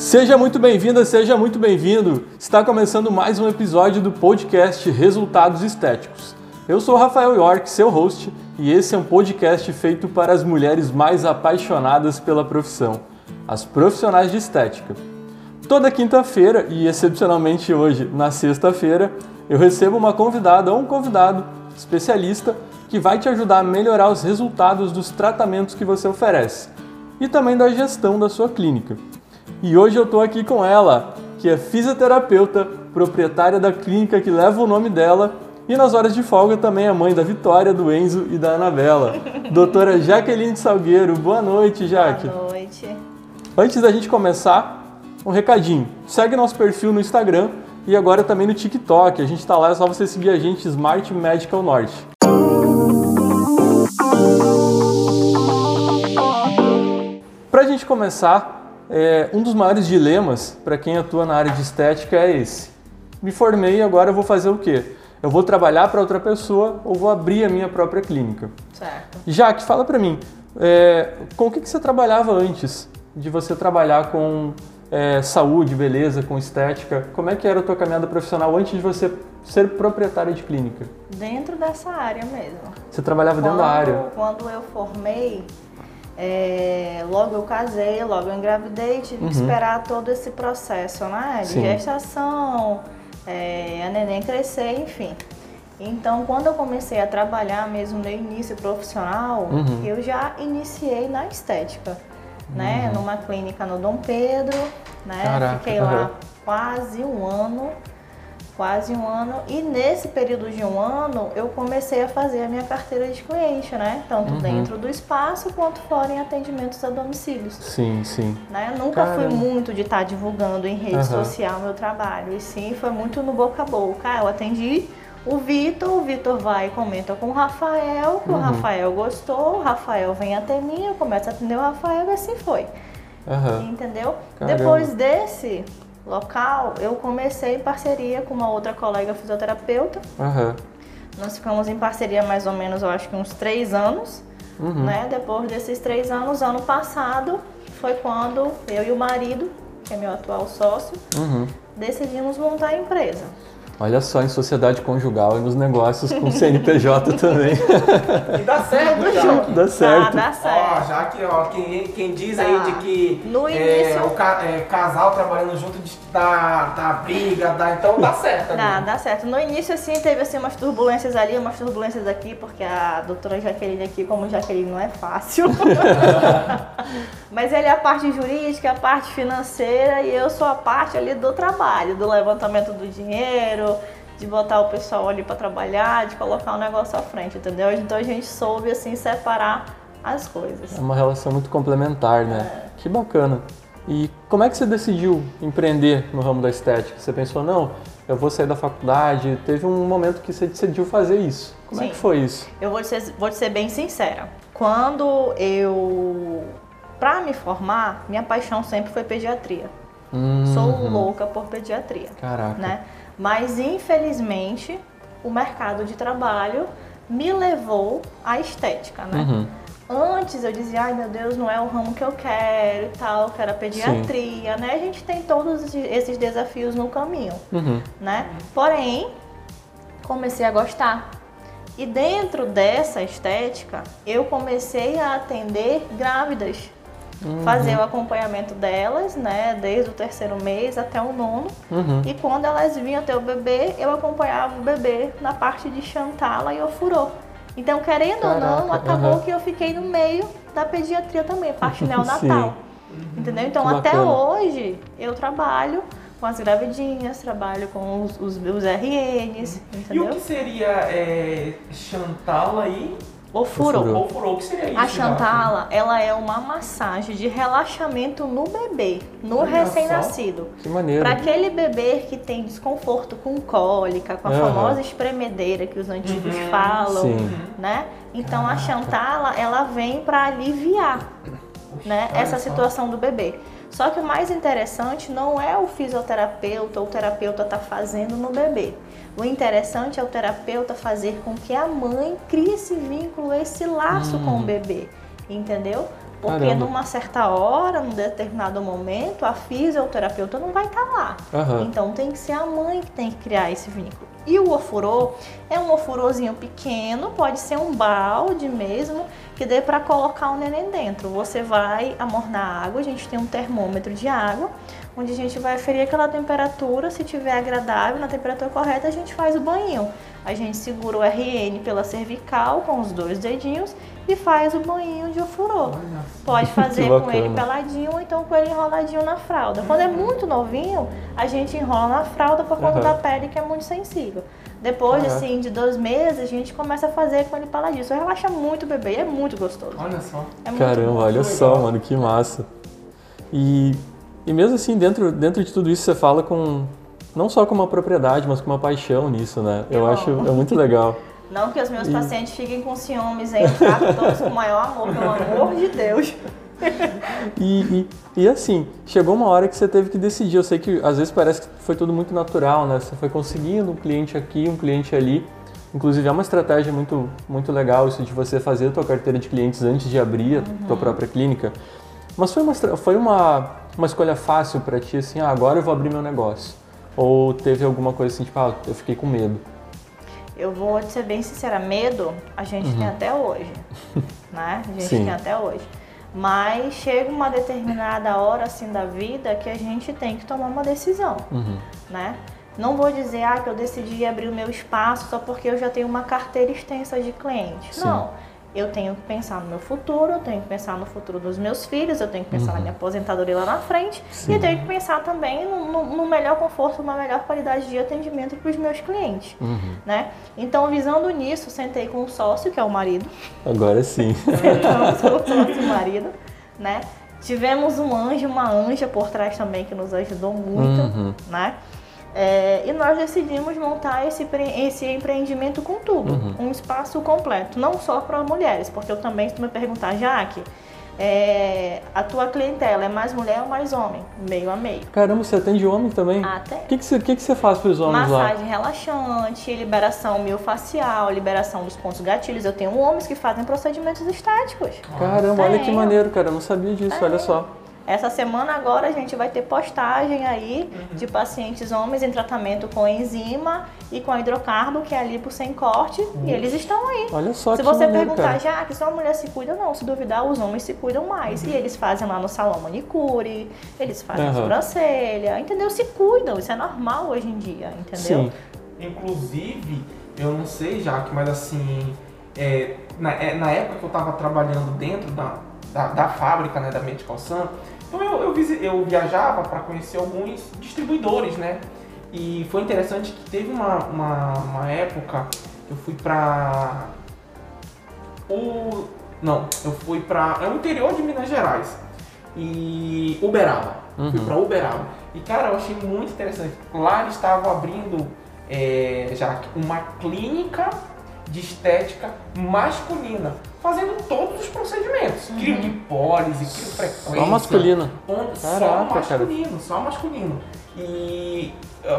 Seja muito bem-vinda, seja muito bem-vindo. Está começando mais um episódio do podcast Resultados Estéticos. Eu sou Rafael York, seu host, e esse é um podcast feito para as mulheres mais apaixonadas pela profissão, as profissionais de estética. Toda quinta-feira, e excepcionalmente hoje, na sexta-feira, eu recebo uma convidada ou um convidado especialista que vai te ajudar a melhorar os resultados dos tratamentos que você oferece e também da gestão da sua clínica. E hoje eu estou aqui com ela, que é fisioterapeuta, proprietária da clínica que leva o nome dela e nas horas de folga também é mãe da Vitória, do Enzo e da Anabela. Doutora Jaqueline Salgueiro, boa noite, Jaque. Boa noite. Antes da gente começar, um recadinho. Segue nosso perfil no Instagram e agora também no TikTok. A gente está lá, é só você seguir a gente, Smart Medical Norte. Para a gente começar, é, um dos maiores dilemas para quem atua na área de estética é esse. Me formei e agora eu vou fazer o quê? Eu vou trabalhar para outra pessoa ou vou abrir a minha própria clínica? Certo. Jaque, fala para mim, é, com o que, que você trabalhava antes de você trabalhar com é, saúde, beleza, com estética? Como é que era a tua caminhada profissional antes de você ser proprietária de clínica? Dentro dessa área mesmo. Você trabalhava dentro da área? Quando eu formei, é, logo eu casei, logo eu engravidei, tive Uhum. que esperar todo esse processo, né? De Sim. gestação, é, a neném crescer, enfim. Então, quando eu comecei a trabalhar mesmo no início profissional, Uhum. eu já iniciei na estética, né? Numa clínica no Dom Pedro, né? Caraca, Fiquei lá quase um ano, quase um ano. E nesse período de um ano, eu comecei a fazer a minha carteira de cliente, né? Tanto Uhum. dentro do espaço quanto fora em atendimentos a domicílios. Sim, sim. Né? Nunca fui Caramba. muito de estar divulgando em rede Aham. social meu trabalho. E sim, foi muito no boca a boca. Ah, Eu atendi o Vitor, o Vitor vai e comenta com o Rafael, que Uhum. o Rafael gostou, o Rafael vem até mim, eu começo a atender o Rafael e assim foi. Entendeu? Caramba. Depois desse local, eu comecei em parceria com uma outra colega fisioterapeuta. Aham. Nós ficamos em parceria mais ou menos, eu acho que uns três anos. Uhum. Né? Depois desses três anos, ano passado, foi quando eu e o marido, que é meu atual sócio, Uhum. decidimos montar a empresa. Olha só, em sociedade conjugal e nos negócios com CNPJ também. E dá certo, Tudo já. junto. Dá certo. Dá, dá certo. Ó, já que ó, quem, quem diz Tá. aí de que No é, início- o ca- é, casal trabalhando junto de- dá, dá briga, dá, então dá certo. Dá, dá certo. No início, assim, teve assim, umas turbulências ali, umas turbulências aqui, porque a doutora Jaqueline aqui, como Jaqueline, não é fácil. Mas ele é a parte jurídica, a parte financeira e eu sou a parte ali do trabalho, do levantamento do dinheiro, de botar o pessoal ali para trabalhar, de colocar o negócio à frente, entendeu? Então a gente soube, assim, separar as coisas. É uma relação muito complementar, né? Que bacana. E como é que você decidiu empreender no ramo da estética? Você pensou, não, eu vou sair da faculdade. Teve um momento que você decidiu fazer isso. Como é Sim. que foi isso? Eu vou ser, vou ser bem sincera. Quando eu. Pra me formar, minha paixão sempre foi pediatria. Sou Uhum. louca por pediatria, Caraca. né? Mas infelizmente o mercado de trabalho me levou à estética, né? Uhum. Antes eu dizia, ai meu Deus, não é o ramo que eu quero e tal, eu quero a pediatria, né? A gente tem todos esses- esses desafios no caminho Uhum. né? Porém, comecei a gostar. E dentro dessa estética, eu comecei a atender grávidas. Fazer o acompanhamento delas, né? Desde o terceiro mês até o nono. Uhum. E quando elas vinham ter o bebê, eu acompanhava o bebê na parte de chantala e ofurô. Então, querendo ou não, Caraca, acabou aham. que eu fiquei no meio da pediatria também, parte neonatal. Entendeu? Então, Que até bacana. hoje, eu trabalho com as gravidinhas, trabalho com os, os, os RNs, E entendeu? o que seria é, Chantal aí? Ofurô. Ofurô. Ou furou, o que seria isso? A? Chantala, ela é uma massagem de relaxamento no bebê, no recém-nascido. Que maneiro. Para aquele bebê que tem desconforto com cólica, com a Aham. famosa espremedeira que os antigos Uhum, falam, sim. né? Então a Caraca. Chantala, ela vem para aliviar né, essa situação do bebê. Só que o mais interessante não é o fisioterapeuta ou o terapeuta tá fazendo no bebê. O interessante é o terapeuta fazer com que a mãe crie esse vínculo, esse laço com o bebê, entendeu? Porque Caramba. numa certa hora, num determinado momento, a fisioterapeuta não vai estar lá. Aham. Então tem que ser a mãe que tem que criar esse vínculo. E o ofurô é um ofurôzinho pequeno, pode ser um balde mesmo, que dê para colocar o neném dentro. Você vai amornar a água, a gente tem um termômetro de água, onde a gente vai aferir aquela temperatura, se tiver agradável, na temperatura correta, a gente faz o banho. A gente segura o RN pela cervical com os dois dedinhos e faz o banho de ofurô. Pode fazer com ele peladinho ou então com ele enroladinho na fralda. Quando é muito novinho, a gente enrola na fralda por conta Aham. da pele que é muito sensível. Depois, Aham. assim, de dois meses, a gente começa a fazer com ele peladinho. Isso relaxa muito o bebê e é muito gostoso. Olha só. É Caramba, olha só, mano, que massa. E, e mesmo assim, dentro, dentro de tudo isso, você fala com. Não só com uma propriedade, mas com uma paixão nisso, né? Eu, Eu acho é muito legal. Não que os meus E- pacientes fiquem com ciúmes em trato todos com o maior amor, pelo amor de Deus. E, e, e assim, chegou uma hora que você teve que decidir. Eu sei que às vezes parece que foi tudo muito natural, né? Você foi conseguindo um cliente aqui, um cliente ali. Inclusive é uma estratégia muito, muito legal isso de você fazer a tua carteira de clientes antes de abrir a tua própria clínica. Mas foi uma, foi uma, uma escolha fácil para ti, assim, ah, agora eu vou abrir meu negócio? Ou teve alguma coisa assim, tipo, ah, eu fiquei com medo? Eu vou te ser bem sincera, medo a gente tem até hoje, né? A gente Sim. tem até hoje. Mas chega uma determinada hora assim da vida que a gente tem que tomar uma decisão, Uhum. né? Não vou dizer ah, que eu decidi abrir o meu espaço só porque eu já tenho uma carteira extensa de clientes. Sim. Não. Eu tenho que pensar no meu futuro, eu tenho que pensar no futuro dos meus filhos, eu tenho que pensar na minha aposentadoria lá na frente Uhum. Sim. e eu tenho que pensar também no, no- no melhor conforto, uma melhor qualidade de atendimento para os meus clientes, Uhum. né? Então, visando nisso, sentei com o sócio, que é o marido, Agora sim. sentamos com o sócio e o marido, né? Tivemos um anjo, uma anja por trás também que nos ajudou muito, Uhum. né? É, e nós decidimos montar esse, esse empreendimento com tudo, Uhum. um espaço completo, não só para mulheres, porque eu também, se tu me perguntar, Jaque, é, a tua clientela é mais mulher ou mais homem? Meio a meio. Caramba, você atende homem também? Até. O que, que, você, que, que você faz para os homens lá? Massagem relaxante, liberação miofacial, liberação dos pontos gatilhos. Eu tenho homens que fazem procedimentos estéticos. Caramba, olha que maneiro, cara. Eu não sabia disso, olha só. Essa semana agora a gente vai ter postagem aí Uhum. de pacientes homens em tratamento com enzima e com hidrocarbo, que é lipo sem corte, e eles estão aí. Olha só Se Uhum. você maneiro, perguntar, cara. já que só a mulher se cuida, não. Se duvidar, os homens se cuidam mais. E eles fazem lá no salão manicure, eles fazem Aham. sobrancelha, entendeu? Se cuidam, isso é normal hoje em dia, entendeu? Sim. Inclusive, eu não sei, Jaque, mas assim, é, na, é, na época que eu estava trabalhando dentro da, da, da fábrica, né, da Medical Sun, então eu, eu, eu viajava para conhecer alguns distribuidores, né? E foi interessante que teve uma, uma, uma época que eu fui para o não, eu fui para é o interior de Minas Gerais e Uberaba. Fui Uhum. para Uberaba. E cara, eu achei muito interessante. Lá eles estavam abrindo é, já uma clínica de estética masculina, fazendo todos os procedimentos, crio de pólise, crio frequência, Uhum. Só masculino. on- só Caraca, cara. masculino, só masculino. E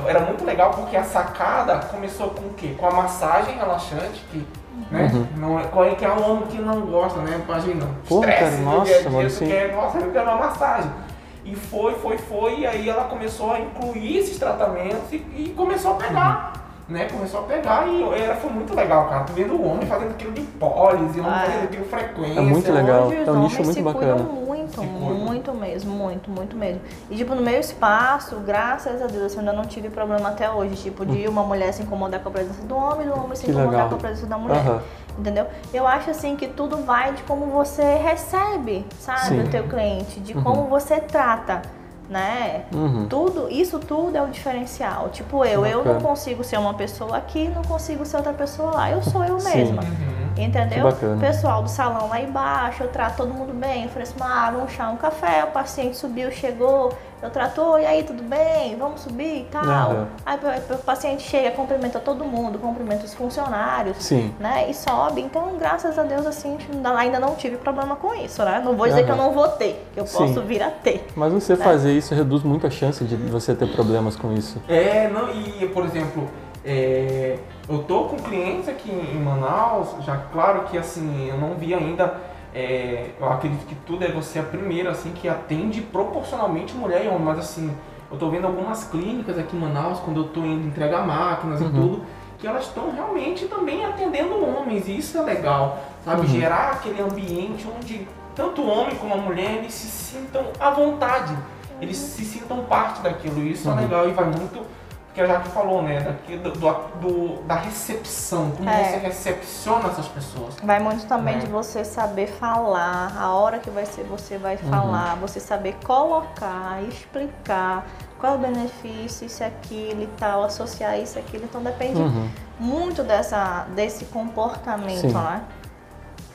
era muito legal porque a sacada começou com o quê? Com a massagem relaxante, que né? Uhum. Não é, qual é que é um homem que não gosta, né? Imagina. Pô, estresse cara, nossa, dia a dia, mano, tu quer, nossa, eu quero uma massagem. E foi, foi, foi, e aí ela começou a incluir esses tratamentos e, e começou a pegar. Né? Começou a pegar e era, foi muito legal, cara. Tu vendo o homem fazendo aquilo de pólise, o homem Ah. fazendo aquilo frequência. É muito legal. Hoje os É um homens nicho muito se bacana. cuidam muito, muito mesmo, muito, muito mesmo. E tipo, no meu espaço, graças a Deus, eu ainda não tive problema até hoje, tipo, de uma mulher se incomodar com a presença do homem e do homem se. Que incomodar legal. com a presença da mulher. Aham. Entendeu? Eu acho assim que tudo vai de como você recebe, sabe, Sim. o teu cliente, de como você trata, né? Uhum. Tudo, isso tudo é o diferencial. Tipo eu, eu não Bacana. consigo ser uma pessoa aqui, não consigo ser outra pessoa lá. Eu sou eu Sim. mesma. Uhum. Entendeu? Que bacana. Pessoal do salão lá embaixo, eu trato todo mundo bem, ofereço uma água, um chá, um café, o paciente subiu, chegou, eu trato, oi, aí, tudo bem? Vamos subir e tal. Aham. Aí o o paciente chega, cumprimenta todo mundo, cumprimenta os funcionários, Sim. né? E sobe. Então, graças a Deus, assim, ainda- ainda não tive problema com isso, né? Não vou dizer que eu não vou ter, que eu Sim. posso vir a ter. Mas você Né? fazer isso reduz muito a chance de você ter problemas com isso. É, não, e por exemplo, é, eu tô com clientes aqui em Manaus, já claro que assim, eu não vi ainda É, eu acredito que tudo é você a primeira, assim, que atende proporcionalmente mulher e homem, mas assim, eu tô vendo algumas clínicas aqui em Manaus, quando eu tô indo entregar máquinas Uhum. e tudo, que elas estão realmente também atendendo homens, e isso é legal, sabe? Uhum. Gerar aquele ambiente onde tanto o homem como a mulher, eles se sintam à vontade, eles se sintam parte daquilo, e isso Uhum. é legal e vai muito que a Jaque falou, né? Daqui do, do- da recepção, como É. você recepciona essas pessoas. Vai muito também É. de você saber falar, a hora que vai ser você vai falar, você saber colocar, explicar qual é o benefício, isso, aquilo e tal, associar isso, aquilo. Então depende Uhum. muito dessa, desse comportamento, Sim. né?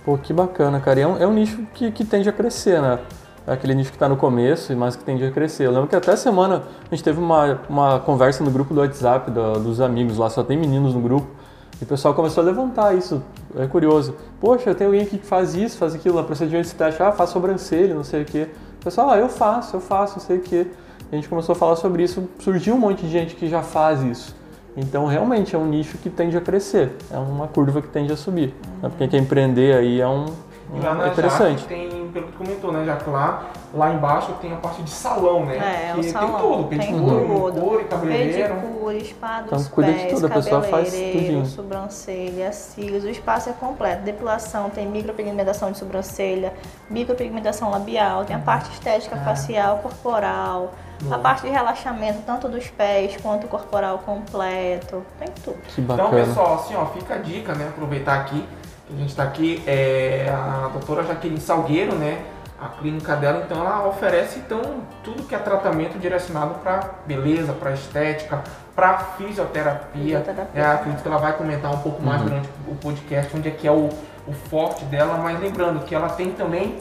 Pô, que bacana, cara. E é um, é um nicho que, que tende a crescer, né? É aquele nicho que está no começo, mas que tende a crescer. Eu lembro que até semana a gente teve uma, uma conversa no grupo do WhatsApp da- dos amigos lá, só tem meninos no grupo. E o pessoal começou a levantar isso. É curioso. Poxa, tem alguém aqui que faz isso, faz aquilo, lá, procedimento estético, ah, faz sobrancelha, não sei o quê. O pessoal, ah, eu faço, eu faço, não sei o quê. A gente começou a falar sobre isso, surgiu um monte de gente que já faz isso. Então, realmente, é um nicho que tende a crescer. É uma curva que tende a subir. né? Porque quem quer empreender aí é um, um é interessante. Tem, pelo que tu comentou, né, Jaque, lá, lá embaixo tem a parte de salão, né? É, que o salão. tem tudo, Tem pedicure, manicure, cabeleireiro. Pedicure, spa dos Então, cuida de pés, tudo, a pessoa faz tudinho. sobrancelha, cílios, o espaço é completo. Depilação, tem micropigmentação de sobrancelha, micropigmentação labial, tem a parte estética facial, corporal, a parte de relaxamento, tanto dos pés quanto corporal completo, tem tudo. Que Então, bacana. pessoal, assim, ó, fica a dica, né? Aproveitar aqui, que a gente tá aqui, é a doutora Jaqueline Salgueiro, né? A clínica dela, então, ela oferece, então, tudo que é tratamento direcionado para beleza, para estética, para fisioterapia. Fisioterapia. É, acredito que ela vai comentar um pouco mais Uhum. durante o podcast, onde é que é o, o forte dela, mas lembrando que ela tem também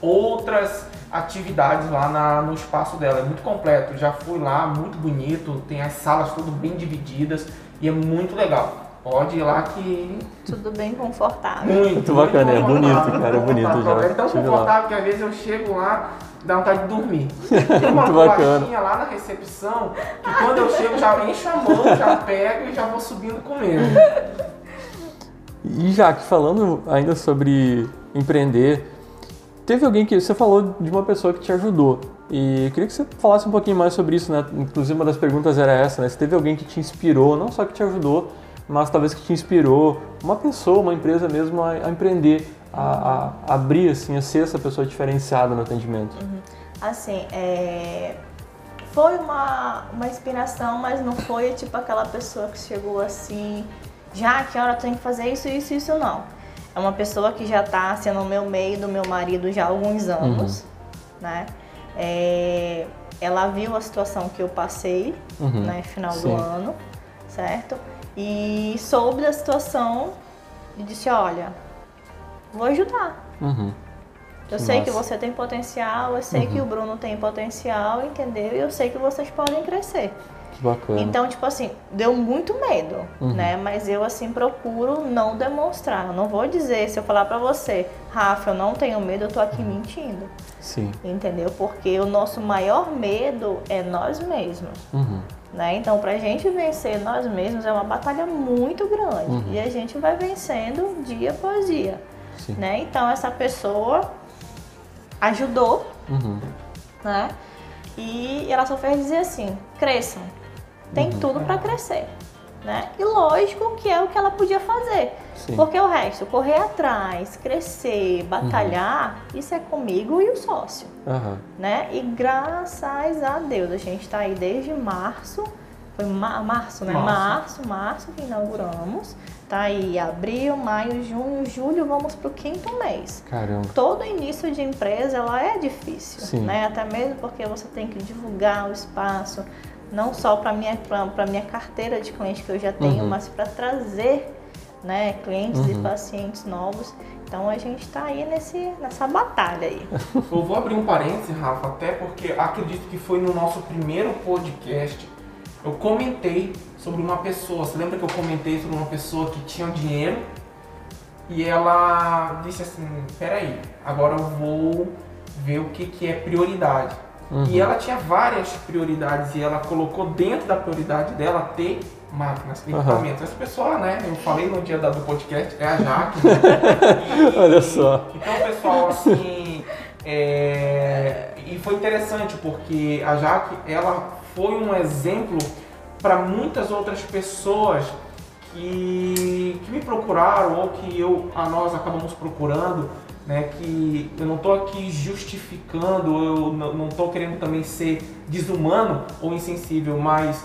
outras atividades lá na- no espaço dela. É muito completo. Já fui lá, muito bonito. Tem as salas tudo bem divididas e é muito legal. Pode ir lá que Tudo bem confortável. muito, Muito bacana, é confortável, bonito, cara, é bonito confortável. já. É tão Tive lá. confortável que às vezes eu chego lá dá vontade de dormir. Tem uma Muito bacana. lá na recepção que quando eu chego já encho a mão, já pego e já vou subindo comendo. E já que falando ainda sobre empreender, teve alguém que você falou de uma pessoa que te ajudou. E eu queria que você falasse um pouquinho mais sobre isso, né? Inclusive uma das perguntas era essa, né? Se teve alguém que te inspirou, não só que te ajudou, mas talvez que te inspirou, uma pessoa, uma empresa mesmo a, a empreender, a, a abrir assim, a ser essa pessoa diferenciada no atendimento. Assim, é, foi uma, uma inspiração, mas não foi tipo aquela pessoa que chegou assim, já que hora eu tenho que fazer isso, isso, isso, não. É uma pessoa que já está sendo no meu meio do meu marido já há alguns anos, né? É, ela viu a situação que eu passei, Uhum. né, final Sim. do ano, certo? E soube da situação e disse, olha, vou ajudar. Uhum. Eu Que sei que você tem potencial, eu sei que Uhum. o Bruno tem potencial, entendeu? E eu sei que vocês podem crescer. Que bacana. Então, tipo assim, deu muito medo, Uhum. né? Mas eu, assim, procuro não demonstrar. Eu não vou dizer, se eu falar pra você, Rafa, eu não tenho medo, eu tô aqui mentindo, Sim. entendeu? Porque o nosso maior medo é nós mesmos. Uhum. Né? Então, pra gente vencer nós mesmos é uma batalha muito grande. Uhum. E a gente vai vencendo dia após dia. Né? Então, essa pessoa ajudou, Uhum. né? E ela só fez dizer assim: cresçam, tem Uhum. tudo pra crescer. Né? E lógico que é o que ela podia fazer. Sim. Porque o resto, correr atrás, crescer, batalhar, Uhum. isso é comigo e o sócio Aham. né? E graças a Deus, a gente está aí desde março, foi ma- março, né? Março. Março, março que inauguramos. Tá aí abril, maio, junho, julho, vamos pro quinto mês. Caramba. Todo início de empresa, ela é difícil, Sim. né? Até mesmo porque você tem que divulgar o espaço, não só para minha para minha carteira de clientes que eu já tenho, Uhum. mas para trazer, né, clientes e Uhum. pacientes novos. Então a gente está aí nesse nessa batalha aí. Eu vou abrir um parêntese, Rafa, até porque acredito que foi no nosso primeiro podcast. Eu comentei sobre uma pessoa. Você lembra que eu comentei sobre uma pessoa que tinha dinheiro e ela disse assim: Peraí, agora eu vou ver o que, que é prioridade. Uhum. E ela tinha várias prioridades e ela colocou dentro da prioridade dela ter máquinas, Uhum. equipamentos. Essa pessoa, né, eu falei no dia do podcast, é a Jaque. né? Olha só. Então, pessoal, assim, é, e foi interessante porque a Jaque, ela foi um exemplo para muitas outras pessoas que, que me procuraram ou que eu, a nós acabamos procurando, né, que eu não estou aqui justificando, eu não- não estou querendo também ser desumano ou insensível, mas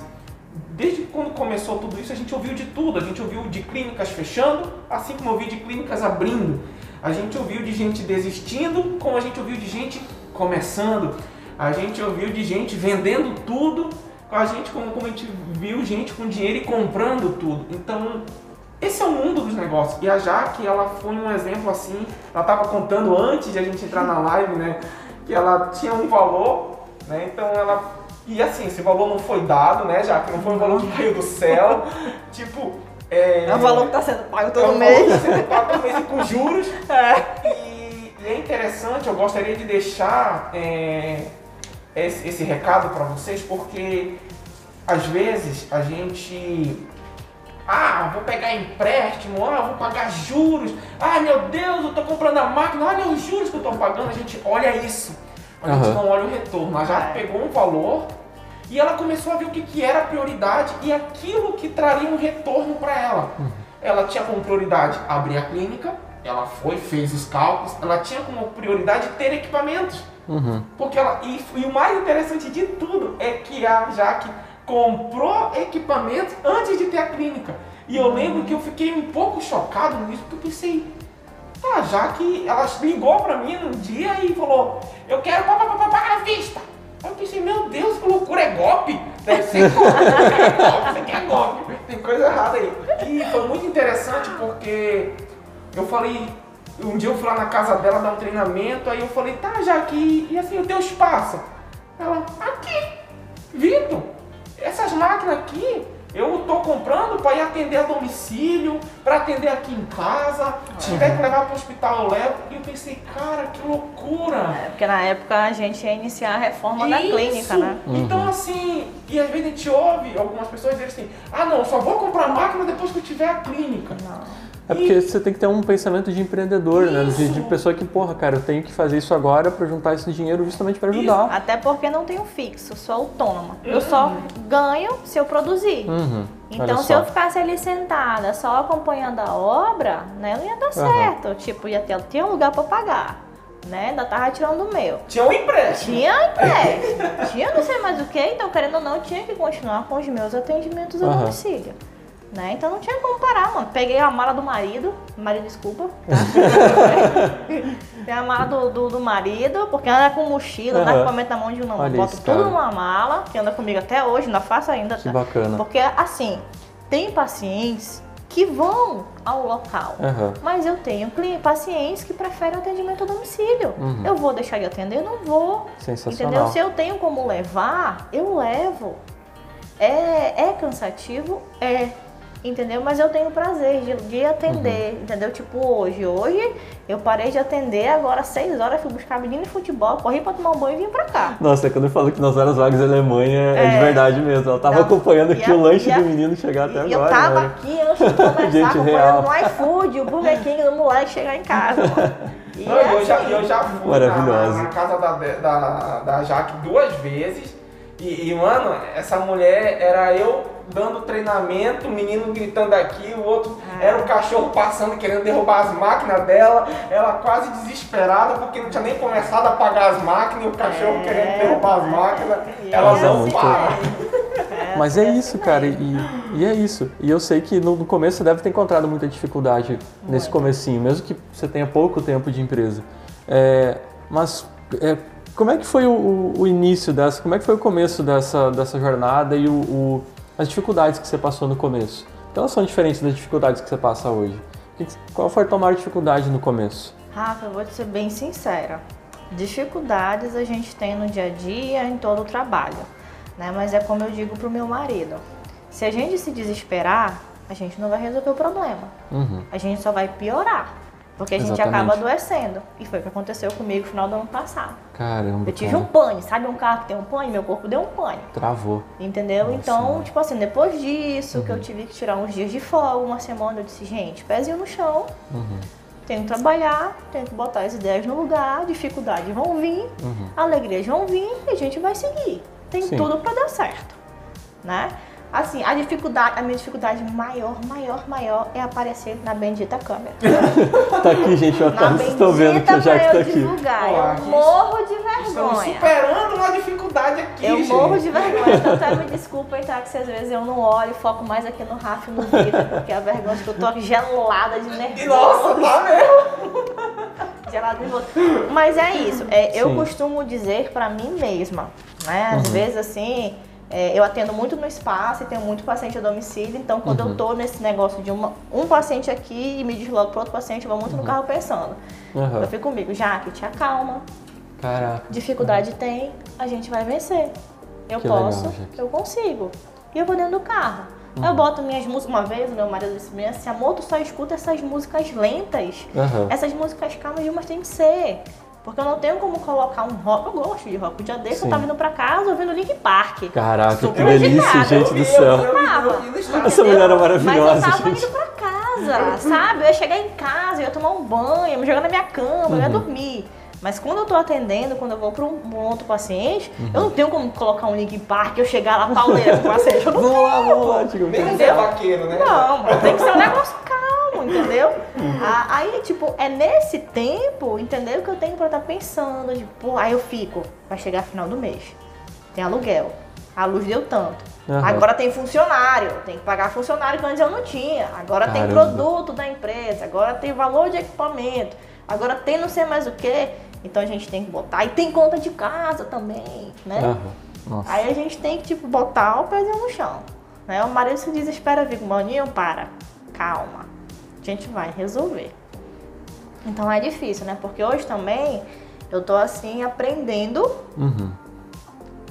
desde quando começou tudo isso, a gente ouviu de tudo. A gente ouviu de clínicas fechando, assim como ouviu de clínicas abrindo. A gente ouviu de gente desistindo, como a gente ouviu de gente começando. A gente ouviu de gente vendendo tudo, a gente como, como a gente viu gente com dinheiro e comprando tudo. Então, esse é o mundo dos negócios. E a Jaque, ela foi um exemplo assim. Ela estava contando antes de a gente entrar na live, né? Que ela tinha um valor, né? Então ela. E assim, esse valor não foi dado, né, Jaque? Não foi um valor que caiu do céu. tipo. É, É o valor que está sendo pago é todo um mês. valor que você paga todo mês e com juros. É. E, e é interessante, eu gostaria de deixar é, esse, esse recado para vocês, porque às vezes a gente. Ah, vou pegar empréstimo, ah, vou pagar juros. Ah, meu Deus, eu tô comprando a máquina, olha os juros que eu tô pagando. A gente olha isso, a gente não olha o retorno. Ela já É. pegou um valor e ela começou a ver o que, que era a prioridade e aquilo que traria um retorno para ela. Ela tinha como prioridade abrir a clínica, ela foi, fez os cálculos, ela tinha como prioridade ter equipamentos. Uhum. Porque ela. E, e o mais interessante de tudo é que a Jaque comprou equipamentos antes de ter a clínica. E eu lembro que eu fiquei um pouco chocado nisso, porque eu pensei, tá, já que ela ligou pra mim num dia e falou, eu quero pá, pá, pá, pá, pagar à vista. Aí eu pensei, meu Deus, que loucura, é golpe? Deve ser é golpe, isso aqui é golpe. Tem coisa errada aí. E foi muito interessante porque eu falei, um dia eu fui lá na casa dela dar um treinamento, aí eu falei, tá, já que, e assim, o teu espaço? Ela, aqui, Vitor, essas máquinas aqui, eu tô comprando para ir atender a domicílio, para atender aqui em casa, se tiver que levar para o hospital eu levo. E eu pensei, cara, que loucura! É, porque na época a gente ia iniciar a reforma da Isso. clínica, né? Então assim, e às vezes a gente ouve algumas pessoas dizerem assim, ah não, só vou comprar máquina depois que eu tiver a clínica. Não. É porque você tem que ter um pensamento de empreendedor, né? De, de Isso. pessoa que, porra, cara, eu tenho que fazer isso agora pra juntar esse dinheiro justamente pra ajudar. Até porque não tenho fixo, sou autônoma. Eu só ganho se eu produzir. Uhum. Então, se eu ficasse ali sentada, só acompanhando a obra, né, não ia dar certo. Tipo, ia ter, tinha um lugar pra pagar, né? Ainda tava tirando o meu. Tinha um empréstimo. Tinha empréstimo, tinha não sei mais o que, então querendo ou não, eu tinha que continuar com os meus atendimentos a domicílio. Né? Então não tinha como parar, mano. Peguei a mala do marido, marido, desculpa. Tá? Peguei a mala do, do, do marido, porque anda com mochila, dá Aham. equipamento na mão de um não. Boto isso, tudo numa mala, que anda comigo até hoje, ainda faço ainda. Que tá? bacana. Porque assim, tem pacientes que vão ao local. Aham. Mas eu tenho pacientes que preferem atendimento a domicílio. Uhum. Eu vou deixar de atender? Não vou. Sensacional. Entendeu? Se eu tenho como levar, eu levo. É, é cansativo? É. Entendeu? Mas eu tenho prazer de, de atender, Uhum. entendeu? Tipo hoje. Hoje eu parei de atender, agora às 6 horas fui buscar menino de futebol, corri pra tomar um banho e vim pra cá. Nossa, quando eu falo que nas horas vagas da Alemanha é, de É. verdade mesmo. Ela tava Não, acompanhando e aqui a- o lanche e a- do menino chegar até e agora. eu tava né? aqui antes de começar Gente acompanhando no iFood, o Burger King do moleque chegar em casa. E Não, eu, é já, assim. eu já fui na, na casa da, da, da Jaque duas vezes. E, e, mano, essa mulher era eu dando treinamento, o menino gritando aqui, o outro Ah. era o cachorro passando querendo derrubar as máquinas dela, ela quase desesperada porque não tinha nem começado a pagar as máquinas, e o cachorro É, querendo derrubar as máquinas, e ela é não para. Mas é isso, cara, e, e é isso. E eu sei que no, no começo você deve ter encontrado muita dificuldade nesse Muito. comecinho, mesmo que você tenha pouco tempo de empresa. É, mas é, como é que foi o, o- o início dessa, como é que foi o começo dessa, dessa jornada e o, o- as dificuldades que você passou no começo? Porque elas são diferentes das dificuldades que você passa hoje. Qual foi a maior dificuldade no começo? Rafa, eu vou te ser bem sincera. Dificuldades a gente tem no dia a dia, em todo o trabalho. Né? Mas é como eu digo pro meu marido. Se a gente se desesperar, a gente não vai resolver o problema. Uhum. A gente só vai piorar. Porque a gente Exatamente. acaba adoecendo. E foi o que aconteceu comigo no final do ano passado. Caramba, Eu tive cara. um pane, sabe um carro que tem um pane? Meu corpo deu um pane. Travou. Entendeu? Nossa, então, mano. tipo assim, depois disso, que eu tive que tirar uns dias de folga, uma semana, eu disse, gente, pezinho no chão, Uhum. tenho que trabalhar, tenho que botar as ideias no lugar, dificuldades vão vir, Uhum. alegrias vão vir e a gente vai seguir. Tem Sim. tudo pra dar certo, né? Assim, a dificuldade, a minha dificuldade maior, maior, maior é aparecer na bendita câmera. Tá aqui, gente, ó, Na tá, vocês estão vendo que bendita a Jaque pra tá eu aqui. divulgar. Olá, eu gente. morro de Estamos vergonha. superando uma dificuldade aqui, Eu gente. morro de vergonha, então até me desculpem, tá? Que se às vezes eu não olho, foco mais aqui no Rafa e no Vitor, porque a vergonha é que eu tô gelada de nervoso. nossa, tá mesmo? Gelada de nervoso. Mas é isso, é, eu costumo dizer pra mim mesma, né? Uhum. Às vezes assim, é, eu atendo muito no espaço e tenho muito paciente a domicílio, então quando Uhum. eu tô nesse negócio de uma- um paciente aqui e me desloco pro outro paciente, eu vou muito no carro pensando. Aham. Eu fico comigo, Jaque, te acalma, Caraca. Dificuldade tem, a gente vai vencer. Eu Que legal, posso, Jaque. eu consigo. E eu vou dentro do carro. Uhum. Eu boto minhas músicas. Uma vez, o meu marido disse pra mim assim: amor, tu só escuta essas músicas lentas. Aham. Essas músicas calmas, mas tem que ser. Porque eu não tenho como colocar um rock. Eu gosto de rock. O dia desse Sim. eu tava indo pra casa ouvindo Link Park. Caraca, que Super delícia, agitada. gente Eu do céu. Eu. Essa mulher é maravilhosa, Mas eu tava gente. indo pra casa, sabe? Eu ia chegar em casa, eu ia tomar um banho, eu ia me jogar na minha cama, eu ia Uhum. dormir. Mas quando eu tô atendendo, quando eu vou pra um, um outro paciente, Uhum. eu não tenho como colocar um link park, eu chegar lá pauleira com o paciente. Eu não Vamos lá, vamos lá, Tico. Mesmo Entendeu? ser vaqueiro, né? não, tem que ser um negócio entendeu? Uhum. Aí, tipo, é nesse tempo, entendeu? Que eu tenho pra estar pensando, tipo, aí eu fico, vai chegar final do mês, tem aluguel, a luz deu tanto. Aham. Agora tem funcionário, tem que pagar funcionário que antes eu não tinha. Agora tem Caramba. produto da empresa, agora tem valor de equipamento, agora tem não sei mais o que. Então a gente tem que botar. E tem conta de casa também, né? Nossa. Aí a gente tem que, tipo, botar o pezinho no chão. Né? O marido se desespera, fica, maninho, para, calma. Gente vai resolver. Então é difícil, né? Porque hoje também eu tô assim aprendendo Uhum.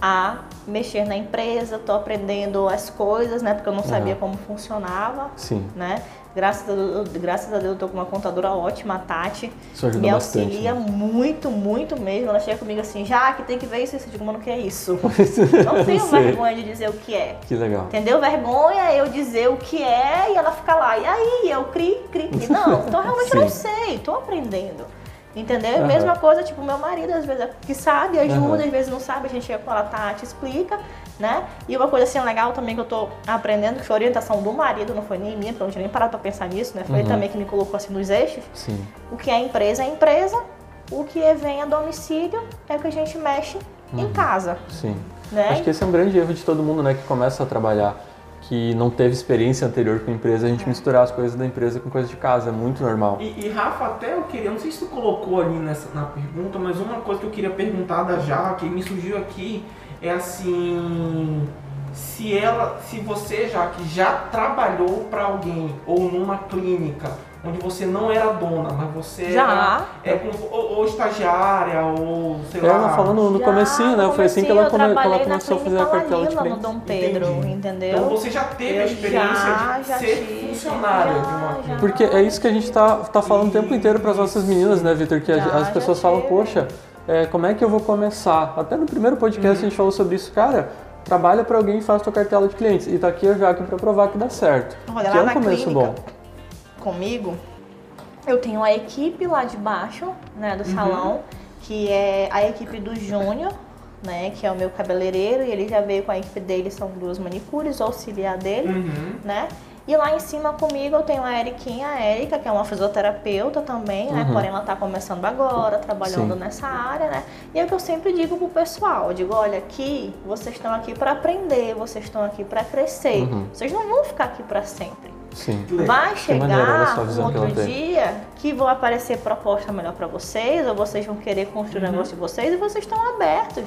a mexer na empresa, tô aprendendo as coisas, né? Porque eu não sabia Aham. como funcionava, Sim, né? Graças a, Deus, graças a Deus eu tô com uma contadora ótima, a Tati. isso ajuda me bastante. auxilia né? muito, muito mesmo. Ela chega comigo assim, já que tem que ver isso, isso. Eu digo, mano, o que é isso? Não tenho vergonha de dizer o que é. Que legal. Entendeu? Vergonha é eu dizer o que é e ela fica lá. E aí, eu cri, cri, cri. Não, então realmente eu não sei, tô aprendendo. Entendeu? Aham. Mesma coisa, tipo, meu marido às vezes é que sabe, ajuda, Aham. às vezes não sabe, a gente chega com ela, te explica, né? E uma coisa assim legal também que eu tô aprendendo, que foi a orientação do marido, não foi nem minha, porque eu não tinha nem parado pra pensar nisso, né? Foi ele Uhum. também que me colocou assim nos eixos. Sim. O que é empresa é empresa, o que é vem a domicílio é o que a gente mexe em casa, Sim. né? Acho que esse é um grande erro de todo mundo, né, que começa a trabalhar, que não teve experiência anterior com a empresa, a É. gente misturar as coisas da empresa com coisas de casa, é muito normal. E, e, Rafa, até eu queria, não sei se tu colocou ali nessa, na pergunta, mas uma coisa que eu queria perguntar da Jaque, me surgiu aqui, é assim, se ela, se você, Jaque, já trabalhou para alguém ou numa clínica onde você não era dona, mas você Já. era é, com- ou, ou estagiária, ou sei É, lá. ela falando no Já, comecinho, né, no foi assim que ela, come, eu que ela começou a fazer a cartela de clientes. no Dom Pedro, Entendi. entendeu? Então você já teve a Eu experiência já, de já ser tive, funcionária já, de uma já. clínica. Porque é isso que a gente tá, tá falando o tempo inteiro para as nossas meninas, né, Vitor? Que Já, as já pessoas falam, poxa, é, como é que eu vou começar? Até no primeiro podcast a gente falou sobre isso, cara. Trabalha para alguém e faz tua cartela de clientes. E tá aqui a Jaque para provar que dá certo. Olha, que lá é um começo clínica, bom. comigo, eu tenho a equipe lá de baixo, né, Uhum. do salão, que é a equipe do Júnior, né, que é o meu cabeleireiro, e ele já veio com a equipe dele, são duas manicures, auxiliar dele, Uhum. né? E lá em cima comigo eu tenho a Eriquinha, a Erika, que é uma fisioterapeuta também, né? Uhum. Porém ela tá começando agora, trabalhando Sim. nessa área, né? E é o que eu sempre digo pro pessoal, eu digo, olha, aqui, vocês estão aqui para aprender, vocês estão aqui para crescer. Uhum. Vocês não vão ficar aqui para sempre. Sim. Vai chegar a um que outro tem. dia que vão aparecer proposta melhor para vocês, ou vocês vão querer construir Uhum. o negócio de vocês e vocês estão abertos.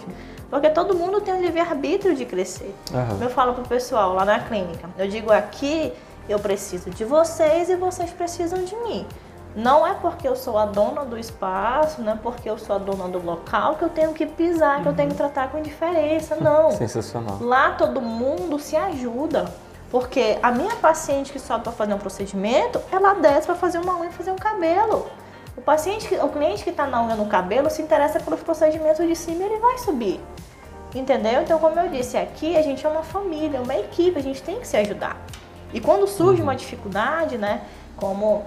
Porque todo mundo tem o livre-arbítrio de crescer. Aham. Eu falo pro pessoal lá na clínica, eu digo aqui, eu preciso de vocês e vocês precisam de mim. Não é porque eu sou a dona do espaço, não é porque eu sou a dona do local que eu tenho que pisar, que eu tenho que tratar com indiferença, não. Sensacional. Lá todo mundo se ajuda. Porque a minha paciente que sobe para fazer um procedimento, ela desce para fazer uma unha e fazer um cabelo. O paciente, o cliente que está na unha no cabelo se interessa pelos procedimentos de cima, ele vai subir. Entendeu? Então, como eu disse, aqui a gente é uma família, uma equipe, a gente tem que se ajudar. E quando surge uma dificuldade, né, como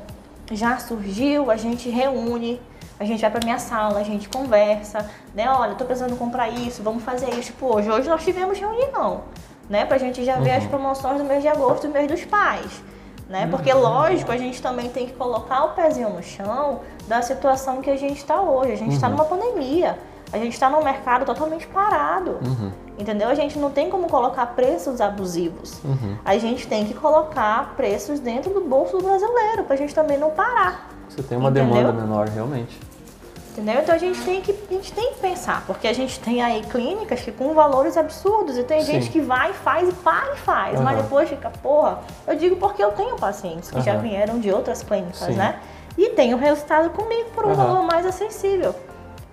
já surgiu, a gente reúne, a gente vai para minha sala, a gente conversa, né? Olha, tô precisando comprar isso, vamos fazer isso. Tipo, hoje, hoje nós tivemos reunião, né? Pra gente já ver as promoções do mês de agosto do mês dos pais. Né? Porque, lógico, a gente também tem que colocar o pezinho no chão da situação que a gente está hoje. A gente está numa pandemia. A gente está num mercado totalmente parado. Entendeu? A gente não tem como colocar preços abusivos. A gente tem que colocar preços dentro do bolso do brasileiro, para a gente também não parar. Você tem uma Entendeu? demanda menor, realmente. Entendeu? Então a gente tem que a gente tem que pensar, porque a gente tem aí clínicas que com valores absurdos e tem Sim. gente que vai e faz e para e faz, mas Aham. depois fica, porra, eu digo porque eu tenho pacientes que já Aham. vieram de outras clínicas, Sim. né? E tem o resultado comigo por um valor mais acessível.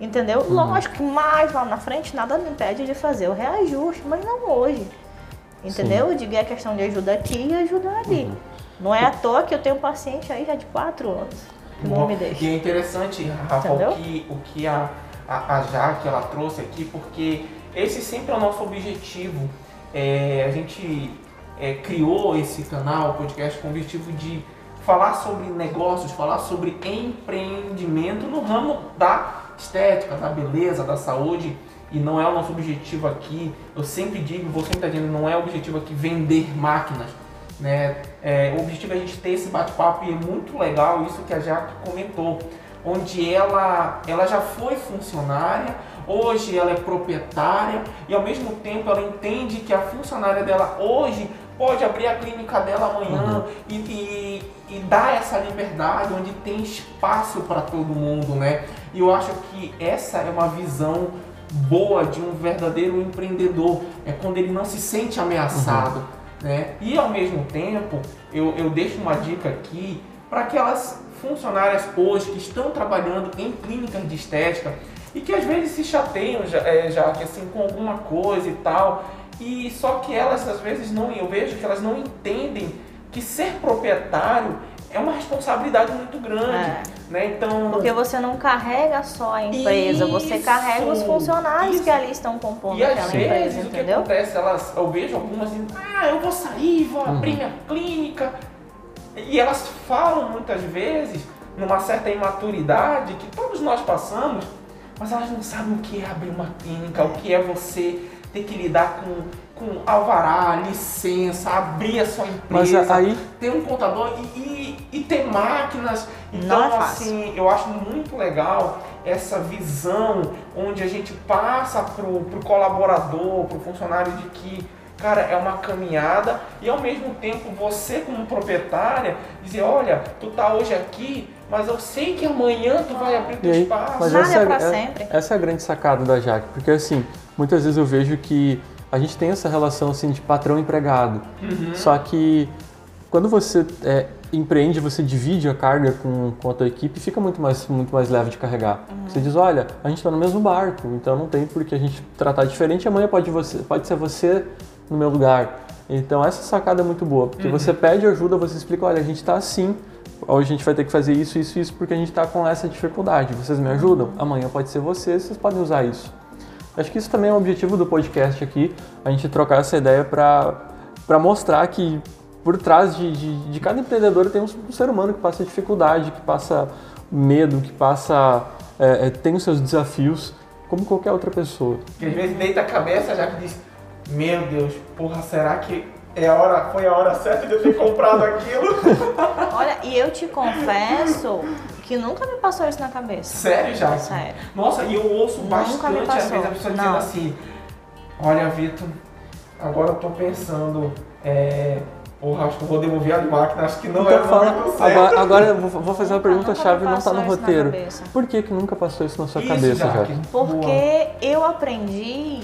Entendeu? Uhum. Lógico que mais lá na frente nada me impede de fazer o reajuste, mas não hoje. Entendeu? Eu digo é questão de ajuda aqui e ajuda ali. Uhum. Não é à toa que eu tenho um paciente aí já de 4 anos. Que não me deixa. E é interessante, Rafa, o que, o que a, a, a Jaque ela trouxe aqui, porque esse sempre é o nosso objetivo. É, a gente é, criou esse canal, o podcast, com o objetivo de falar sobre negócios, falar sobre empreendimento no ramo da estética, da beleza, da saúde. E não é o nosso objetivo aqui, eu sempre digo, vou sempre estar dizendo, não é o objetivo aqui vender máquinas. Né? É, o objetivo é a gente ter esse bate-papo e é muito legal isso que a Jaque comentou, onde ela, ela já foi funcionária, hoje ela é proprietária e ao mesmo tempo ela entende que a funcionária dela hoje pode abrir a clínica dela amanhã e, e, e dar essa liberdade onde tem espaço para todo mundo, né? E eu acho que essa é uma visão boa de um verdadeiro empreendedor, é quando ele não se sente ameaçado. Né? E ao mesmo tempo, eu, eu deixo uma dica aqui para aquelas funcionárias hoje que estão trabalhando em clínicas de estética e que às vezes se chateiam já, é, já que assim com alguma coisa e tal. E só que elas às vezes não, eu vejo que elas não entendem que ser proprietário é uma responsabilidade muito grande, É. né? Então, Porque você não carrega só a empresa, você Isso, carrega os funcionários isso. que ali estão compondo E às aquela vezes empresa, o que acontece, elas, eu vejo algumas dizendo, ah, eu vou sair, vou abrir minha clínica. E elas falam muitas vezes, numa certa imaturidade, que todos nós passamos, mas elas não sabem o que é abrir uma clínica, o que é você ter que lidar com, com alvará, licença, abrir a sua Mas empresa, aí- ter um contador e, e, e ter máquinas. Não Então, é assim, eu acho muito legal essa visão onde a gente passa pro, pro colaborador, pro funcionário de que, cara, é uma caminhada e ao mesmo tempo você como proprietária dizer, olha, tu tá hoje aqui, mas eu sei que amanhã tu vai abrir teu aí, espaço. mas Nada essa é pra é, sempre. essa é a grande sacada da Jaque, porque assim, muitas vezes eu vejo que a gente tem essa relação assim de patrão empregado. Uhum. Só que quando você é, empreende, você divide a carga com, com a tua equipe, fica muito mais, muito mais leve de carregar. Você diz, olha, a gente está no mesmo barco, então não tem por que a gente tratar diferente, amanhã pode, você, pode ser você no meu lugar. Então essa sacada é muito boa, porque você pede ajuda, você explica, olha, a gente está assim, hoje a gente vai ter que fazer isso, isso, isso, porque a gente está com essa dificuldade. Vocês me ajudam? Amanhã pode ser você, vocês podem usar isso. Acho que isso também é o objetivo do podcast aqui, a gente trocar essa ideia para mostrar que por trás de, de, de cada empreendedor tem um, um ser humano que passa dificuldade, que passa medo, que passa é, é, tem os seus desafios, como qualquer outra pessoa. Que às vezes deita a cabeça já que diz, meu Deus, porra, será que é a hora, foi a hora certa de eu ter comprado aquilo? Olha, e eu te confesso que nunca me passou isso na cabeça. Sério, já? Sério. Nossa, e eu ouço Nunca me bastante, às passou. vezes, a pessoa Não. dizendo assim, olha, Vitor, agora eu tô pensando, é, porra, acho que eu vou devolver a máquina, acho que não Então é o fala, agora, agora eu vou, vou fazer uma Nunca- pergunta nunca chave me não está no isso na roteiro. Por que, que nunca passou isso na sua Isso, cabeça, Jaque. Jaque? Boa. Porque eu aprendi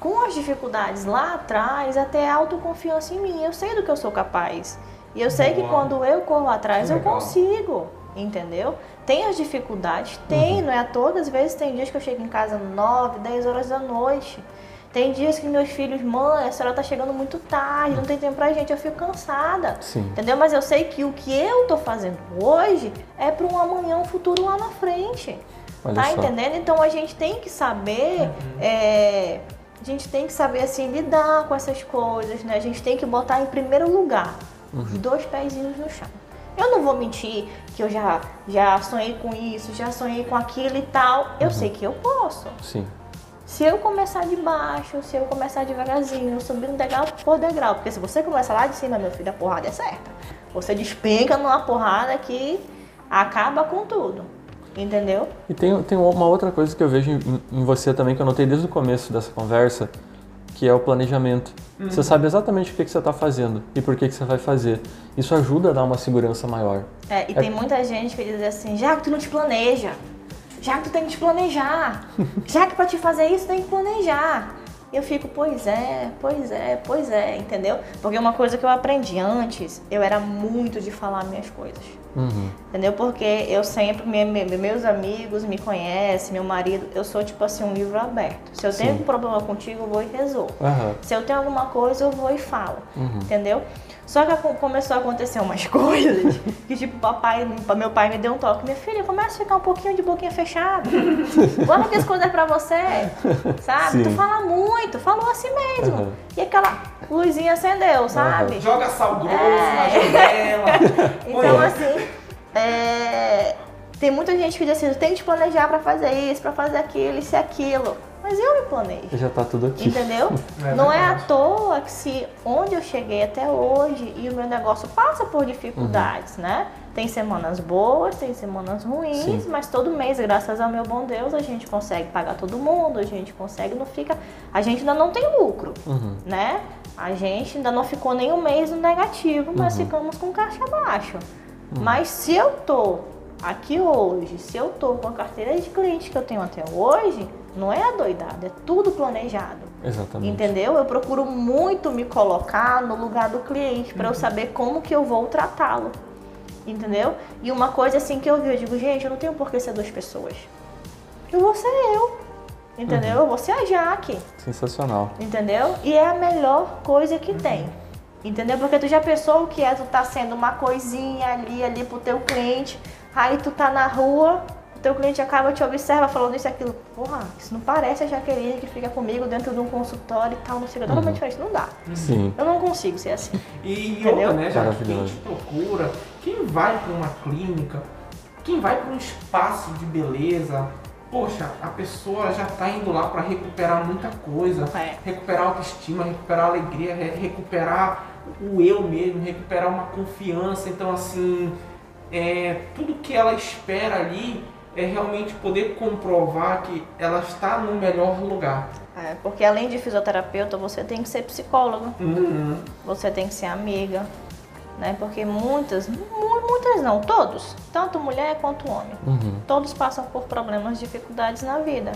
com as dificuldades lá atrás a ter autoconfiança em mim. Eu sei do que eu sou capaz. E eu sei que Boa. quando eu corro atrás, Que eu consigo. Entendeu? Tem as dificuldades? Tem, não é a todas as vezes tem dias que eu chego em casa 9, 10 horas da noite. Tem dias que meus filhos, mãe, a senhora tá chegando muito tarde, não tem tempo pra gente, eu fico cansada. Sim. Entendeu? Mas eu sei que o que eu tô fazendo hoje é para um amanhã, um futuro lá na frente. Olha tá só. entendendo? Então a gente tem que saber. é, a gente tem que saber assim lidar com essas coisas, né? A gente tem que botar em primeiro lugar os dois pezinhos no chão. Eu não vou mentir que eu já, já sonhei com isso, já sonhei com aquilo e tal. Eu sei que eu posso. Sim. Se eu começar de baixo, se eu começar devagarzinho, subindo degrau por degrau. Porque se você começar lá de cima, meu filho, a porrada é certa. Você despenca numa porrada que acaba com tudo. Entendeu? E tem, tem uma outra coisa que eu vejo em, em você também, que eu notei desde o começo dessa conversa, que é o planejamento. Você sabe exatamente o que, que você está fazendo e por que, que você vai fazer. Isso ajuda a dar uma segurança maior. É, e tem muita gente que diz assim, já que tu não te planeja, já que tu tem que te planejar, já que pra te fazer isso tem que planejar. Eu fico, pois é, pois é, pois é, entendeu? Porque uma coisa que eu aprendi antes, eu era muito de falar minhas coisas. Uhum. Entendeu? Porque eu sempre, me- me- meus amigos me conhecem, meu marido, eu sou tipo assim, um livro aberto. Se eu tenho Sim. um problema contigo, eu vou e resolvo. Aham. Se eu tenho alguma coisa, eu vou e falo. Uhum. Entendeu? Só que começou a acontecer umas coisas que, tipo, papai, meu pai me deu um toque. Minha filha, começa a ficar um pouquinho de boquinha fechada. Guarda as coisas pra você. Sabe? Sim. Tu fala muito, falou assim mesmo. Aham. E aquela luzinha acendeu, sabe? Joga sal grosso É. na janela. Então, assim, é, tem muita gente que diz assim, tem que te planejar pra fazer isso, pra fazer aquilo, isso e aquilo. Mas eu me planejo. Já tá tudo aqui. Entendeu? É não é à toa que se onde eu cheguei até hoje e o meu negócio passa por dificuldades, né? Tem semanas boas, tem semanas ruins, Sim. mas todo mês, graças ao meu bom Deus, a gente consegue pagar todo mundo, a gente consegue, não fica. A gente ainda não tem lucro, Uhum. né? A gente ainda não ficou nem um mês no negativo, mas Uhum. ficamos com caixa baixa. Mas se eu tô aqui hoje, se eu tô com a carteira de cliente que eu tenho até hoje, não é adoidado, é tudo planejado. Exatamente. Entendeu? Eu procuro muito me colocar no lugar do cliente para eu saber como que eu vou tratá-lo. Entendeu? E uma coisa assim que eu vi, eu digo, gente, eu não tenho por que ser duas pessoas. Eu vou ser eu. Entendeu? Eu vou ser a Jaque. Sensacional. Entendeu? E é a melhor coisa que tem. Entendeu? Porque tu já pensou o que é tu tá sendo uma coisinha ali, ali pro teu cliente, aí tu tá na rua, o teu cliente acaba, te observa falando isso e aquilo. Porra, isso não parece a Jaqueline que fica comigo dentro de um consultório e tal, não sei o que. Totalmente diferente. Não dá. Sim. Eu não consigo ser assim. E Entendeu? outra, né, já que quem te procura, quem vai para uma clínica, quem vai para um espaço de beleza, poxa, a pessoa já tá indo lá para recuperar muita coisa, É. recuperar a autoestima, recuperar alegria, re- recuperar o eu mesmo, recuperar uma confiança. Então, assim, é, tudo que ela espera ali é realmente poder comprovar que ela está no melhor lugar. É, porque além de fisioterapeuta, você tem que ser psicólogo. Uhum. Você tem que ser amiga, né? Porque muitas, mu- muitas não, todos, tanto mulher quanto homem, Uhum. todos passam por problemas, dificuldades na vida.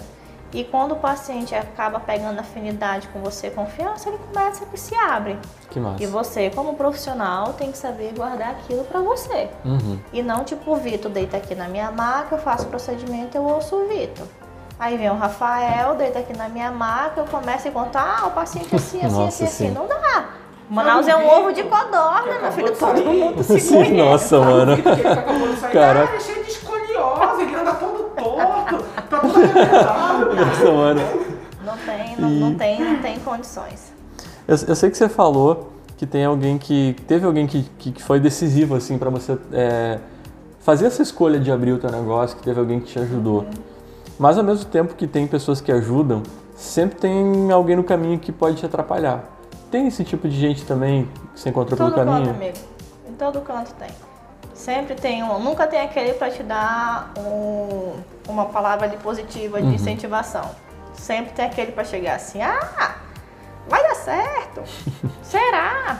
E quando o paciente acaba pegando afinidade com você, confiança, ele começa a se abre. Que massa. E você, como profissional, tem que saber guardar aquilo pra você. Uhum. E não tipo, o Vitor deita aqui na minha maca, eu faço o procedimento, eu ouço o Vitor. Aí vem o Rafael, deita aqui na minha maca, eu começo a contar, ah, o paciente assim, assim, Nossa, assim, assim. sim. Não dá. Manaus é um ovo de codorna, meu filho. Todo mundo se conhece. nossa, mano. Caraca. ah, é cheio de escoliose, ele anda todo torto, tá todo arrebentado. Nossa, mano. Não tem, não, não tem, não tem condições. Eu, eu sei que você falou que tem alguém que. Teve alguém que, que, que foi decisivo, assim, pra você é, fazer essa escolha de abrir o teu negócio, que teve alguém que te ajudou. Mas ao mesmo tempo que tem pessoas que ajudam, sempre tem alguém no caminho que pode te atrapalhar. Tem esse tipo de gente também que você encontrou Todo pelo canto, caminho? amigo. Em todo canto tem. Sempre tem um. Nunca tem aquele pra te dar um- uma palavra ali positiva de Uhum. incentivação. Sempre tem aquele pra chegar assim, ah, vai dar certo. Será?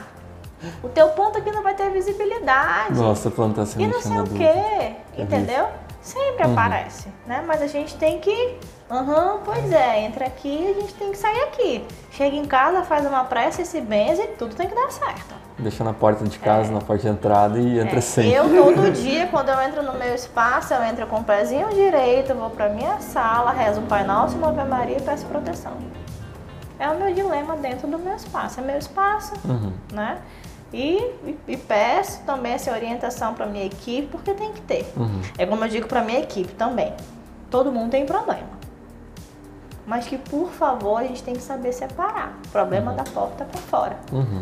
O teu ponto aqui não vai ter visibilidade. Nossa, planta e não sei o quê. Entendeu? Sempre Uhum. aparece, né? Mas a gente tem que. Aham, pois é, entra aqui a gente tem que sair aqui. Chega em casa, faz uma prece, se benze tudo tem que dar certo. Deixa na porta de casa, na porta de entrada e entra É, sem. Eu todo dia, quando eu entro no meu espaço, eu entro com o pezinho direito, vou pra minha sala, rezo o Pai Nosso, uma Ave Maria e peço proteção. É o meu dilema dentro do meu espaço. É meu espaço, Uhum. né? E, e, e peço também essa orientação para minha equipe, porque tem que ter. Uhum. É como eu digo para minha equipe também. Todo mundo tem problema. Mas que, por favor, a gente tem que saber separar o problema da porta para fora. Uhum.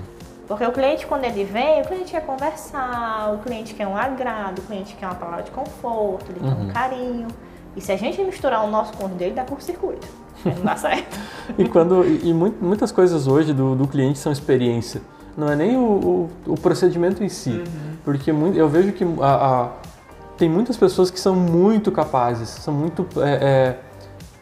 Porque o cliente, quando ele vem, o cliente quer conversar, o cliente quer um agrado, o cliente quer uma palavra de conforto, ele quer Uhum. um carinho. E se a gente misturar o nosso com o dele, dá curto-circuito. Não dá certo. E, quando, e, e mu- muitas coisas hoje do, do cliente são experiência. Não é nem o, o, o procedimento em si. Porque mui- eu vejo que a- a- tem muitas pessoas que são muito capazes, são muito. é, é,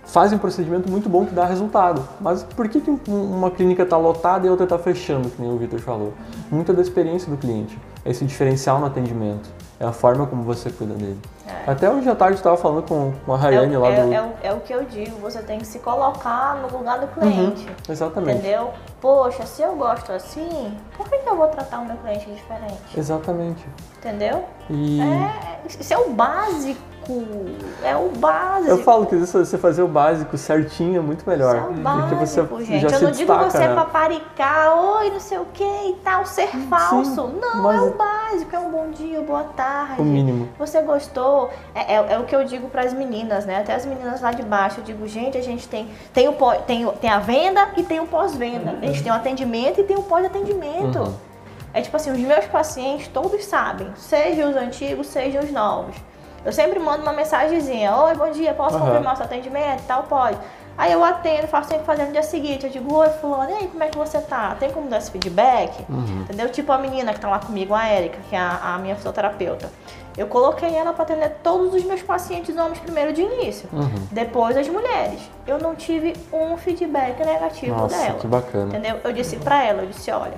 fazem um procedimento muito bom que dá resultado. Mas por que, que um- uma clínica está lotada e outra está fechando, que nem o Vitor falou? Muita da experiência do cliente. É esse diferencial no atendimento. É a forma como você cuida dele. É. Até hoje à tarde eu estava falando com, com a É, Rayane o- lá é- do. é o- é o que eu digo, você tem que se colocar no lugar do cliente. Uhum, exatamente. Entendeu? Poxa, se eu gosto assim, por que, que eu vou tratar o meu cliente diferente? Exatamente. Entendeu? E É, isso é o básico. É o básico. eu falo que isso, você fazer o básico certinho é muito melhor. Isso é o porque você básico, gente. já eu se não digo destaca, você né? paparicar, oi, não sei o que e tal, ser falso. não, é o básico, é um bom dia, boa tarde. O mínimo. Você gostou? É, é- é o que eu digo para as meninas, né? Até as meninas lá de baixo, eu digo, gente, a gente tem, tem, o, pó- tem, tem a venda e tem o pós-venda. A gente tem o atendimento e tem o pós-atendimento. Uhum. É tipo assim, os meus pacientes todos sabem, sejam os antigos, sejam os novos. Eu sempre mando uma mensagenzinha, oi, bom dia, posso Aham. confirmar o seu atendimento? Tal, pode. Aí eu atendo, faço sempre fazendo no dia seguinte. Eu digo, oi, fulano, e aí, como é que você tá? Tem como dar esse feedback? Uhum. Entendeu? Tipo a menina que tá lá comigo, a Érica, que é a, a minha fisioterapeuta. Eu coloquei ela para atender todos os meus pacientes homens primeiro de início. Uhum. Depois as mulheres. Eu não tive um feedback negativo Nossa, dela. que bacana. Entendeu? Eu disse pra ela, eu disse, olha,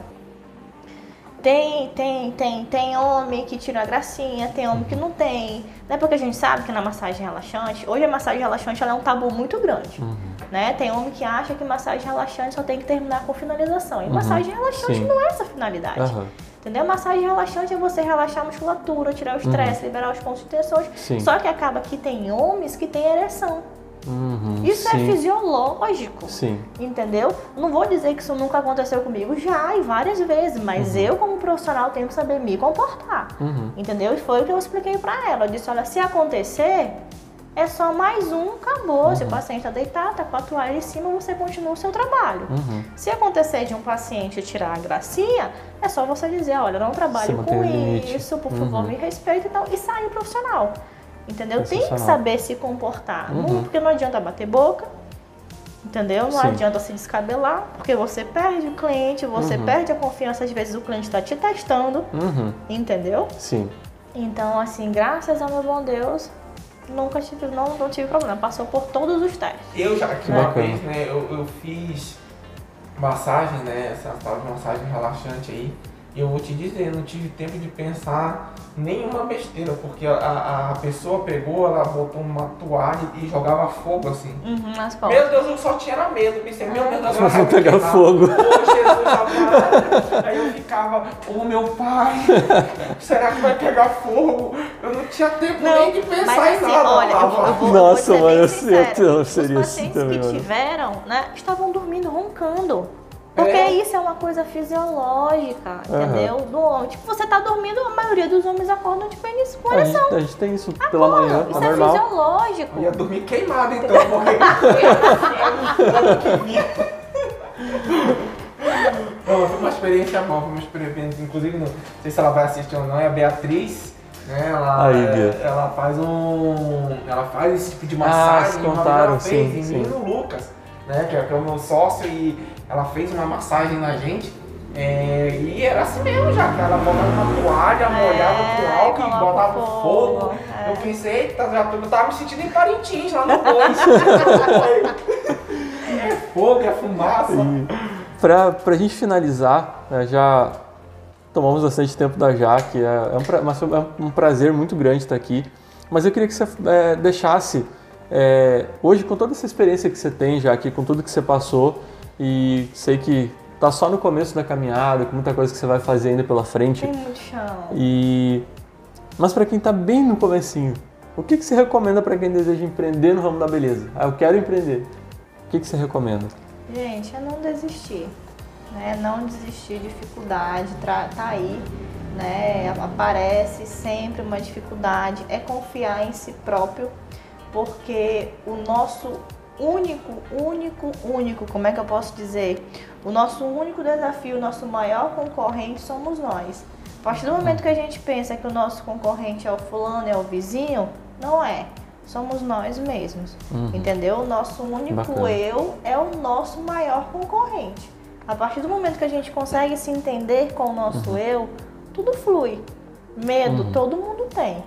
tem, tem, tem, tem homem que tira a gracinha, tem homem que não tem. Né? Porque a gente sabe que na massagem relaxante, hoje a massagem relaxante ela é um tabu muito grande. Uhum. Né? Tem homem que acha que massagem relaxante só tem que terminar com finalização. E massagem relaxante Sim. não é essa finalidade. Aham. Entendeu? Massagem relaxante é você relaxar a musculatura, tirar o estresse, liberar os pontos de tensões. Uhum. Sim. Só que acaba que tem homens que têm ereção. Uhum. Isso Sim. é fisiológico. Sim. Entendeu? Não vou dizer que isso nunca aconteceu comigo, já e várias vezes, mas eu, como profissional, tenho que saber me comportar. Uhum. Entendeu? E foi o que eu expliquei pra ela. Eu disse: olha, se acontecer, é só mais um, acabou. Se o paciente tá deitado, tá com a toalha em cima, você continua o seu trabalho. Uhum. Se acontecer de um paciente tirar a gracinha, é só você dizer: olha, não trabalho com isso, por favor, Uhum. me respeite e tal, e sair profissional. Entendeu? Tem que saber se comportar. Uhum. Não- porque não adianta bater boca. Entendeu? Não Sim. adianta se descabelar, porque você perde o cliente, você Uhum. perde a confiança, às vezes o cliente está te testando, Uhum. entendeu? Sim. Então, assim, graças ao meu bom Deus, nunca tive, não, não tive problema. Passou por todos os testes. Eu já, que uma bacana. vez, né, eu, eu fiz massagem, né, essa tal de massagem relaxante aí, eu vou te dizer, eu não tive tempo de pensar nenhuma besteira, porque a, a, a pessoa pegou, ela botou uma toalha e jogava fogo assim. Uhum, nas Meu. Deus, eu só tinha era medo, pensei, meu Deus, Mas vai não pegar queimar. fogo. Ô Jesus amado. Aí eu ficava, ô meu pai, será que vai pegar fogo? Eu não tinha tempo nem de pensar mas em assim, nada. olha, eu vou, eu vou, Nossa, vou ser mano, bem eu- eu Os seria assim pacientes também, que tiveram, né, estavam dormindo roncando. Porque É. isso é uma coisa fisiológica, Aham. entendeu? Do homem. Tipo, você tá dormindo, a maioria dos homens acordam de pênis com A gente, ereção. a gente tem isso pela manhã, Isso é é normal. fisiológico. Eu ia dormir queimado então, porque. Não, foi uma experiência boa, foi uma experiência, inclusive, não sei se ela vai assistir ou não, é a Beatriz, né? Ela, Aí, é, ela faz um. Ela faz esse tipo de Ah, massagem, vez contaram, ela fez sim, em sim. mim e no Lucas, né? Que é, que é o meu sócio, e ela fez uma massagem na gente. é, e era assim mesmo já, que ela botava uma toalha, molhava com álcool e botava fogo, fogo. é. Eu pensei, eita, já eu tava me sentindo em Parintins lá no dois. é fogo, é fumaça. Pra, pra gente finalizar, né, já tomamos bastante tempo da Jaque, é, é um, pra- é um prazer muito grande estar aqui. Mas eu queria que você é, deixasse, é, hoje com toda essa experiência que você tem já aqui, com tudo que você passou, e sei que tá só no começo da caminhada, com muita coisa que você vai fazer ainda pela frente. Tem muito chão. E mas para quem está bem no comecinho, o que, que você recomenda para quem deseja empreender no ramo da beleza? Ah, eu quero empreender. O que, que você recomenda? Gente, é não desistir. Né? Não desistir, dificuldade, tá aí, né? Aparece sempre uma dificuldade, é confiar em si próprio, porque o nosso único, único, único, como é que eu posso dizer? O nosso único desafio, o nosso maior concorrente somos nós. A partir do momento que a gente pensa que o nosso concorrente é o fulano, é o vizinho, não é. Somos nós mesmos. Uhum. Entendeu? O nosso único Bacana. eu é o nosso maior concorrente. A partir do momento que a gente consegue se entender com o nosso uhum. eu, tudo flui. Medo uhum. todo mundo tem.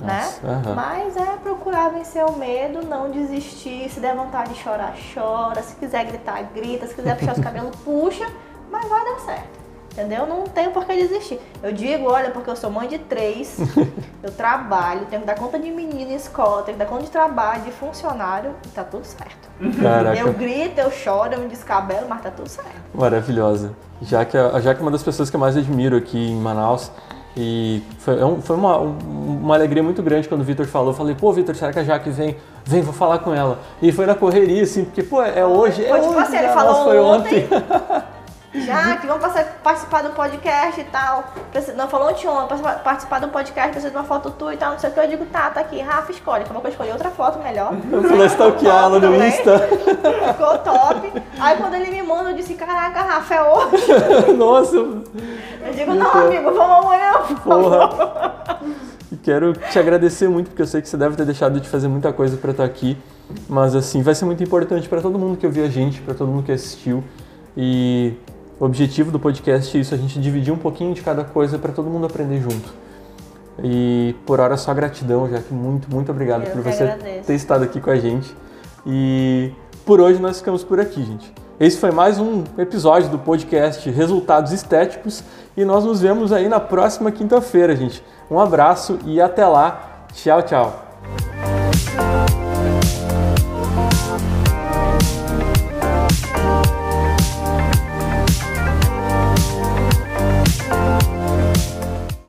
Né? Uhum. Mas é procurar vencer o medo, não desistir. Se der vontade de chorar, chora. Se quiser gritar, grita. Se quiser puxar os cabelos, puxa. Mas vai dar certo. Entendeu? Não tenho por que desistir. Eu digo, olha, porque eu sou mãe de três, eu trabalho, tenho que dar conta de menina em escola, tenho que dar conta de trabalho, de funcionário, e tá tudo certo. Caraca. Eu grito, eu choro, eu me descabelo, mas tá tudo certo. Maravilhosa. Já que, já que é uma das pessoas que eu mais admiro aqui em Manaus, e foi, é foi uma, uma alegria muito grande quando o Vitor falou. Eu falei, pô, Vitor, será que a Jaque vem? Vem, vou falar com ela. E foi na correria, assim, porque, pô, é hoje. Foi é tipo hoje, assim, ele falou foi ontem. Já que vamos participar do podcast e tal. Não, falou ontem, participar do podcast, precisa de uma foto tua e tal, não sei o que. Eu digo, tá, tá aqui, Rafa, escolhe. Acabou que eu escolhi outra foto melhor. Ela no Insta. Ficou top. Aí quando ele me manda, eu disse, caraca, Rafa, é hoje. Nossa. Eu digo, não, amigo, vamos amanhã, por. E quero te agradecer muito, porque eu sei que você deve ter deixado de fazer muita coisa para estar aqui. Mas assim, vai ser muito importante para todo mundo que ouviu a gente, para todo mundo que assistiu. E o objetivo do podcast é isso, a gente dividir um pouquinho de cada coisa para todo mundo aprender junto. E por hora só gratidão, já que muito, muito obrigado Eu por você agradeço. ter estado aqui com a gente. E por hoje nós ficamos por aqui, gente. Esse foi mais um episódio do podcast Resultados Estéticos e nós nos vemos aí na próxima quinta-feira, gente. Um abraço e até lá. Tchau, tchau.